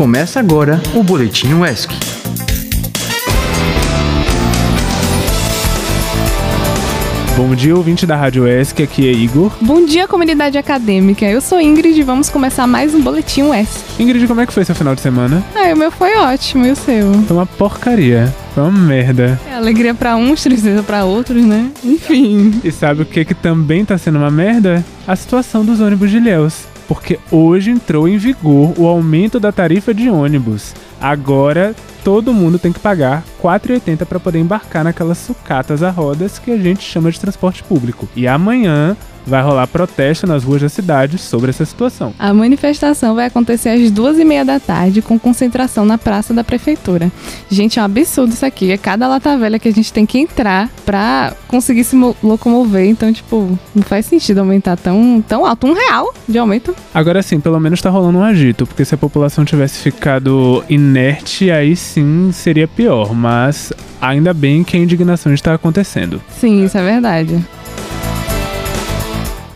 Começa agora o Boletim UESC. Bom dia, ouvinte da Rádio ESC, aqui é Igor. Bom dia, comunidade acadêmica. Eu sou Ingrid e vamos começar mais um Boletim UESC. Ingrid, como é que foi seu final de semana? Ah, o meu foi ótimo, e o seu? Foi uma porcaria. Foi uma merda. É alegria pra uns, tristeza pra outros, né? Enfim. E sabe o que que também tá sendo uma merda? A situação dos ônibus de Ilhéus. Porque hoje entrou em vigor o aumento da tarifa de ônibus. Agora todo mundo tem que pagar R$ 4,80 para poder embarcar naquelas sucatas a rodas que a gente chama de transporte público. E amanhã vai rolar protesto nas ruas da cidade sobre essa situação. A manifestação vai acontecer às duas e meia da tarde, com concentração na praça da prefeitura. Gente, é um absurdo isso aqui. É cada lata velha que a gente tem que entrar pra conseguir se mo- locomover. Então, tipo, não faz sentido aumentar tão, tão alto. Um real de aumento. Agora sim, pelo menos tá rolando um agito, porque se a população tivesse ficado inerte, aí sim seria pior. Mas ainda bem que a indignação está acontecendo. Sim, isso é verdade.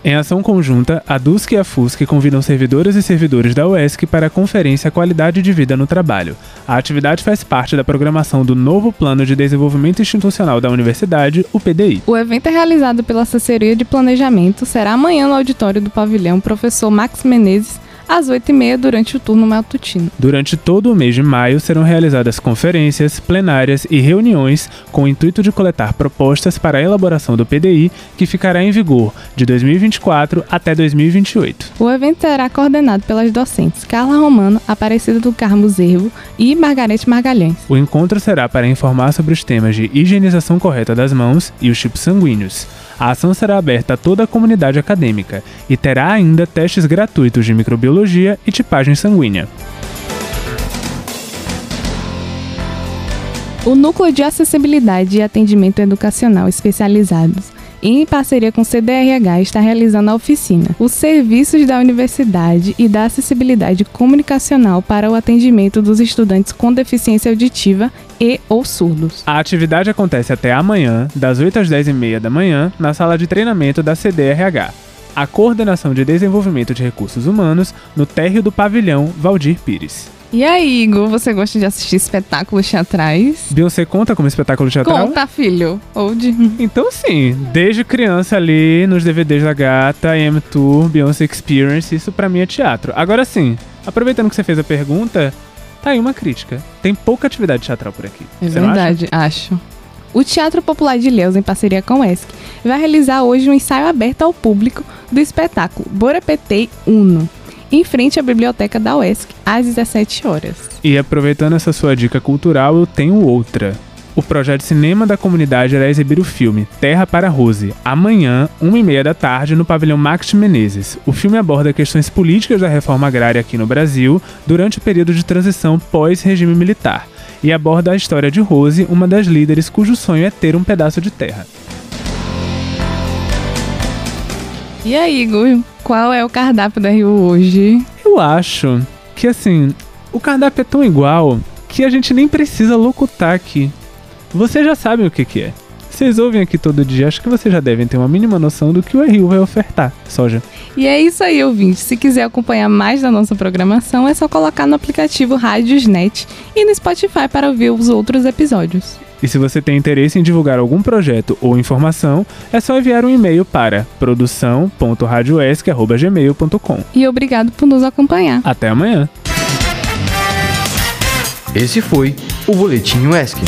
Em ação conjunta, a DUSC e a FUSC convidam servidores e servidores da UESC para a conferência Qualidade de Vida no Trabalho. A atividade faz parte da programação do novo Plano de Desenvolvimento Institucional da Universidade, o PDI. O evento é realizado pela Assessoria de Planejamento. Será amanhã no auditório do pavilhão Professor Max Menezes, às 8h30, durante o turno matutino. Durante todo o mês de maio serão realizadas conferências, plenárias e reuniões com o intuito de coletar propostas para a elaboração do PDI, que ficará em vigor de 2024 até 2028. O evento será coordenado pelas docentes Carla Romano, Aparecida do Carmo Zervo e Margarete Margalhães. O encontro será para informar sobre os temas de higienização correta das mãos e os tipos sanguíneos. A ação será aberta a toda a comunidade acadêmica e terá ainda testes gratuitos de microbiologia e tipagem sanguínea. O Núcleo de Acessibilidade e Atendimento Educacional Especializados, em parceria com o CDRH, está realizando a oficina Os Serviços da Universidade e da Acessibilidade Comunicacional para o Atendimento dos Estudantes com Deficiência Auditiva e ou surdos. A atividade acontece até amanhã, das 8 às 10 e meia da manhã, na sala de treinamento da CDRH. A coordenação de desenvolvimento de recursos humanos no térreo do pavilhão Valdir Pires. E aí, Igor, você gosta de assistir espetáculos teatrais? Beyoncé conta como espetáculo teatral? Conta, filho. Ou de... Então sim, desde criança ali nos DVDs da gata, M Tour, Beyoncé Experience, isso pra mim é teatro. Agora sim, aproveitando que você fez a pergunta, tá aí uma crítica. Tem pouca atividade teatral por aqui. É Você verdade, acho. O Teatro Popular de Ilhéus, em parceria com o ESC, vai realizar hoje um ensaio aberto ao público do espetáculo Borapetei Uno, em frente à biblioteca da UESC, às 17 horas. E aproveitando essa sua dica cultural, eu tenho outra. O projeto Cinema da Comunidade irá exibir o filme Terra para Rose, amanhã, 1h30 da tarde, no pavilhão Max Menezes. O filme aborda questões políticas da reforma agrária aqui no Brasil durante o período de transição pós-regime militar, e aborda a história de Rose, uma das líderes cujo sonho é ter um pedaço de terra. E aí, Igor, qual é o cardápio da Rio hoje? Eu acho que assim, o cardápio é tão igual que a gente nem precisa locutar aqui. Vocês já sabem o que, que é. Vocês ouvem aqui todo dia, acho que vocês já devem ter uma mínima noção do que o RU vai ofertar. Soja. E é isso aí, ouvinte. Se quiser acompanhar mais da nossa programação, é só colocar no aplicativo Rádiosnet e no Spotify para ouvir os outros episódios. E se você tem interesse em divulgar algum projeto ou informação, é só enviar um e-mail para produção.radioesc.gmail.com. E obrigado por nos acompanhar. Até amanhã! Esse foi o Boletim UESC.